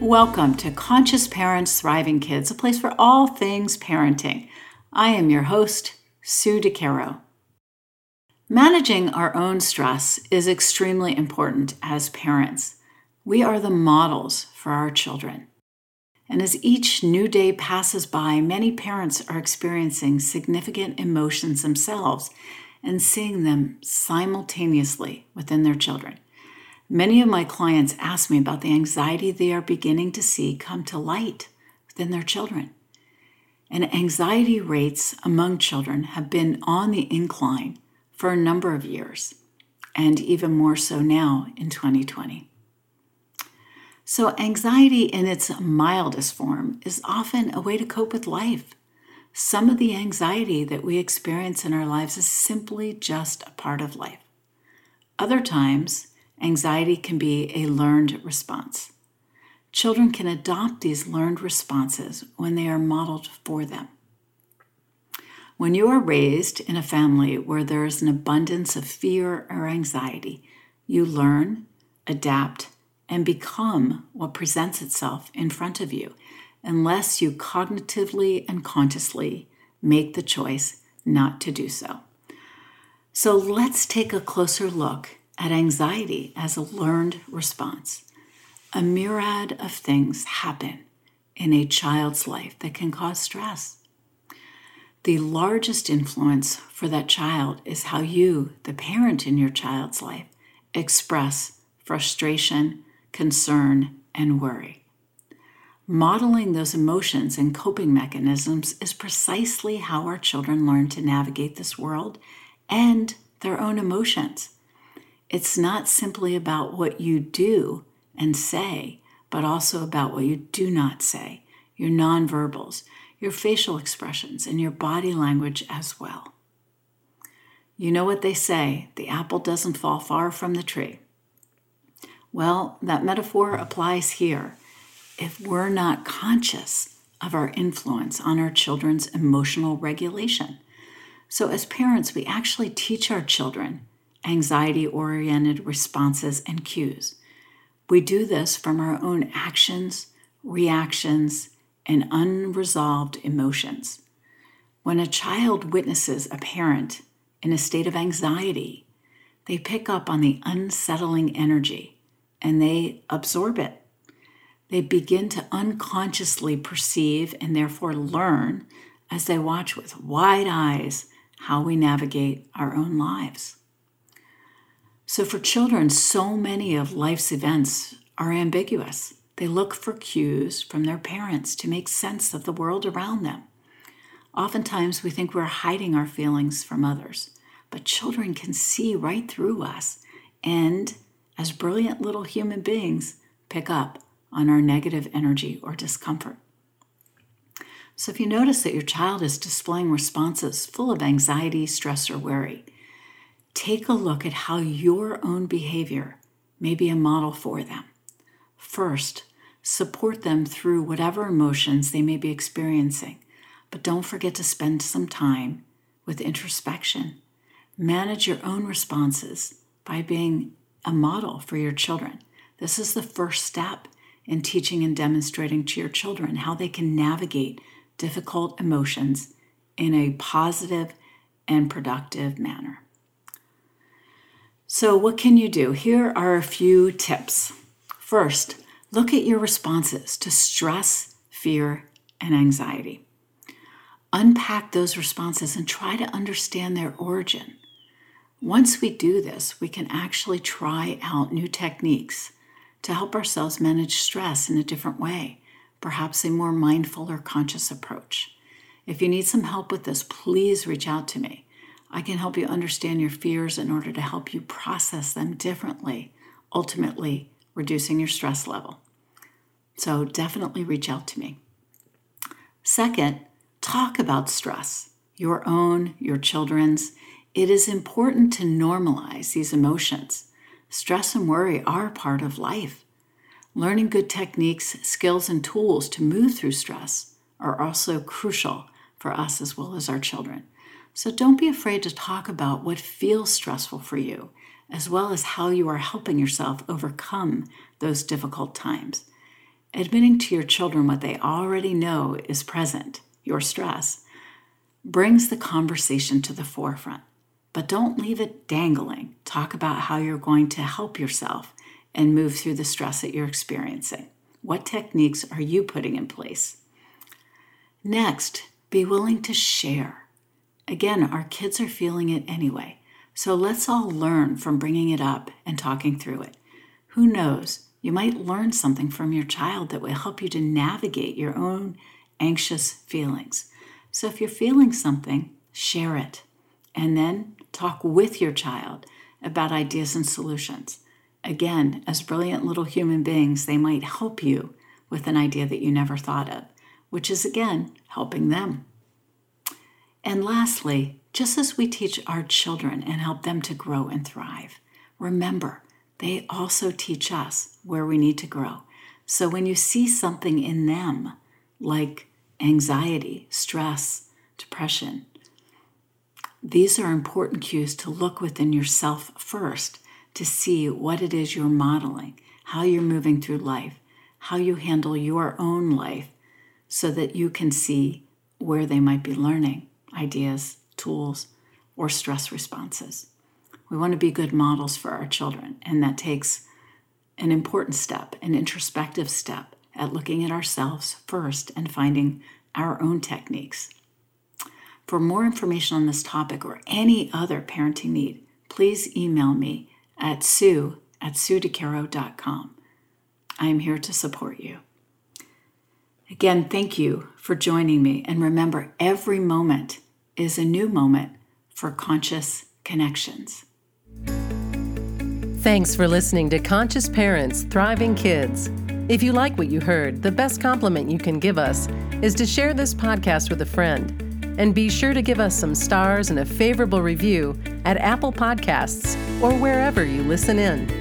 Welcome to Conscious Parents Thriving Kids, a place for all things parenting. I am your host, Sue DeCaro. Managing our own stress is extremely important as parents. We are the models for our children. And as each new day passes by, many parents are experiencing significant emotions themselves and seeing them simultaneously within their children. Many of my clients ask me about the anxiety they are beginning to see come to light within their children. And anxiety rates among children have been on the incline for a number of years, and even more so now in 2020. So, anxiety in its mildest form is often a way to cope with life. Some of the anxiety that we experience in our lives is simply just a part of life. Other times, anxiety can be a learned response. Children can adopt these learned responses when they are modeled for them. When you are raised in a family where there is an abundance of fear or anxiety, you learn, adapt, and become what presents itself in front of you, unless you cognitively and consciously make the choice not to do so. So let's take a closer look at anxiety as a learned response. A myriad of things happen in a child's life that can cause stress. The largest influence for that child is how you, the parent in your child's life, express frustration, concern, and worry. Modeling those emotions and coping mechanisms is precisely how our children learn to navigate this world and their own emotions. It's not simply about what you do and say, but also about what you do not say, your nonverbals, your facial expressions, and your body language as well. You know what they say the apple doesn't fall far from the tree. Well, that metaphor applies here. If we're not conscious of our influence on our children's emotional regulation. So, as parents, we actually teach our children anxiety oriented responses and cues. We do this from our own actions, reactions, and unresolved emotions. When a child witnesses a parent in a state of anxiety, they pick up on the unsettling energy and they absorb it. They begin to unconsciously perceive and therefore learn as they watch with wide eyes how we navigate our own lives. So, for children, so many of life's events are ambiguous. They look for cues from their parents to make sense of the world around them. Oftentimes, we think we're hiding our feelings from others, but children can see right through us and, as brilliant little human beings, pick up on our negative energy or discomfort. So, if you notice that your child is displaying responses full of anxiety, stress, or worry, take a look at how your own behavior may be a model for them. First, support them through whatever emotions they may be experiencing, but don't forget to spend some time with introspection. Manage your own responses by being a model for your children. This is the first step in teaching and demonstrating to your children how they can navigate difficult emotions in a positive and productive manner. So, what can you do? Here are a few tips. First, look at your responses to stress, fear, and anxiety. Unpack those responses and try to understand their origin. Once we do this, we can actually try out new techniques to help ourselves manage stress in a different way, perhaps a more mindful or conscious approach. If you need some help with this, please reach out to me. I can help you understand your fears in order to help you process them differently, ultimately reducing your stress level. So definitely reach out to me. Second, talk about stress, your own, your children's. It is important to normalize these emotions. Stress and worry are part of life. Learning good techniques, skills, and tools to move through stress are also crucial for us as well as our children. So don't be afraid to talk about what feels stressful for you, as well as how you are helping yourself overcome those difficult times. Admitting to your children what they already know is present, your stress, brings the conversation to the forefront. But don't leave it dangling. Talk about how you're going to help yourself and move through the stress that you're experiencing. What techniques are you putting in place? Next, be willing to share. Again, our kids are feeling it anyway, so let's all learn from bringing it up and talking through it. Who knows? You might learn something from your child that will help you to navigate your own anxious feelings. So if you're feeling something, share it. And then talk with your child about ideas and solutions. Again, as brilliant little human beings, they might help you with an idea that you never thought of, which is again helping them. And lastly, just as we teach our children and help them to grow and thrive, remember they also teach us where we need to grow. So when you see something in them, like anxiety, stress, depression, these are important cues to look within yourself first to see what it is you're modeling, how you're moving through life, how you handle your own life, so that you can see where they might be learning ideas, tools, or stress responses. We want to be good models for our children, and that takes an important step, an introspective step at looking at ourselves first and finding our own techniques. For more information on this topic or any other parenting need, please email me at sue at suedecaro.com. I am here to support you. Again, thank you for joining me. And remember, every moment is a new moment for conscious connections. Thanks for listening to Conscious Parents Thriving Kids. If you like what you heard, the best compliment you can give us is to share this podcast with a friend. And be sure to give us some stars and a favorable review at Apple Podcasts or wherever you listen in.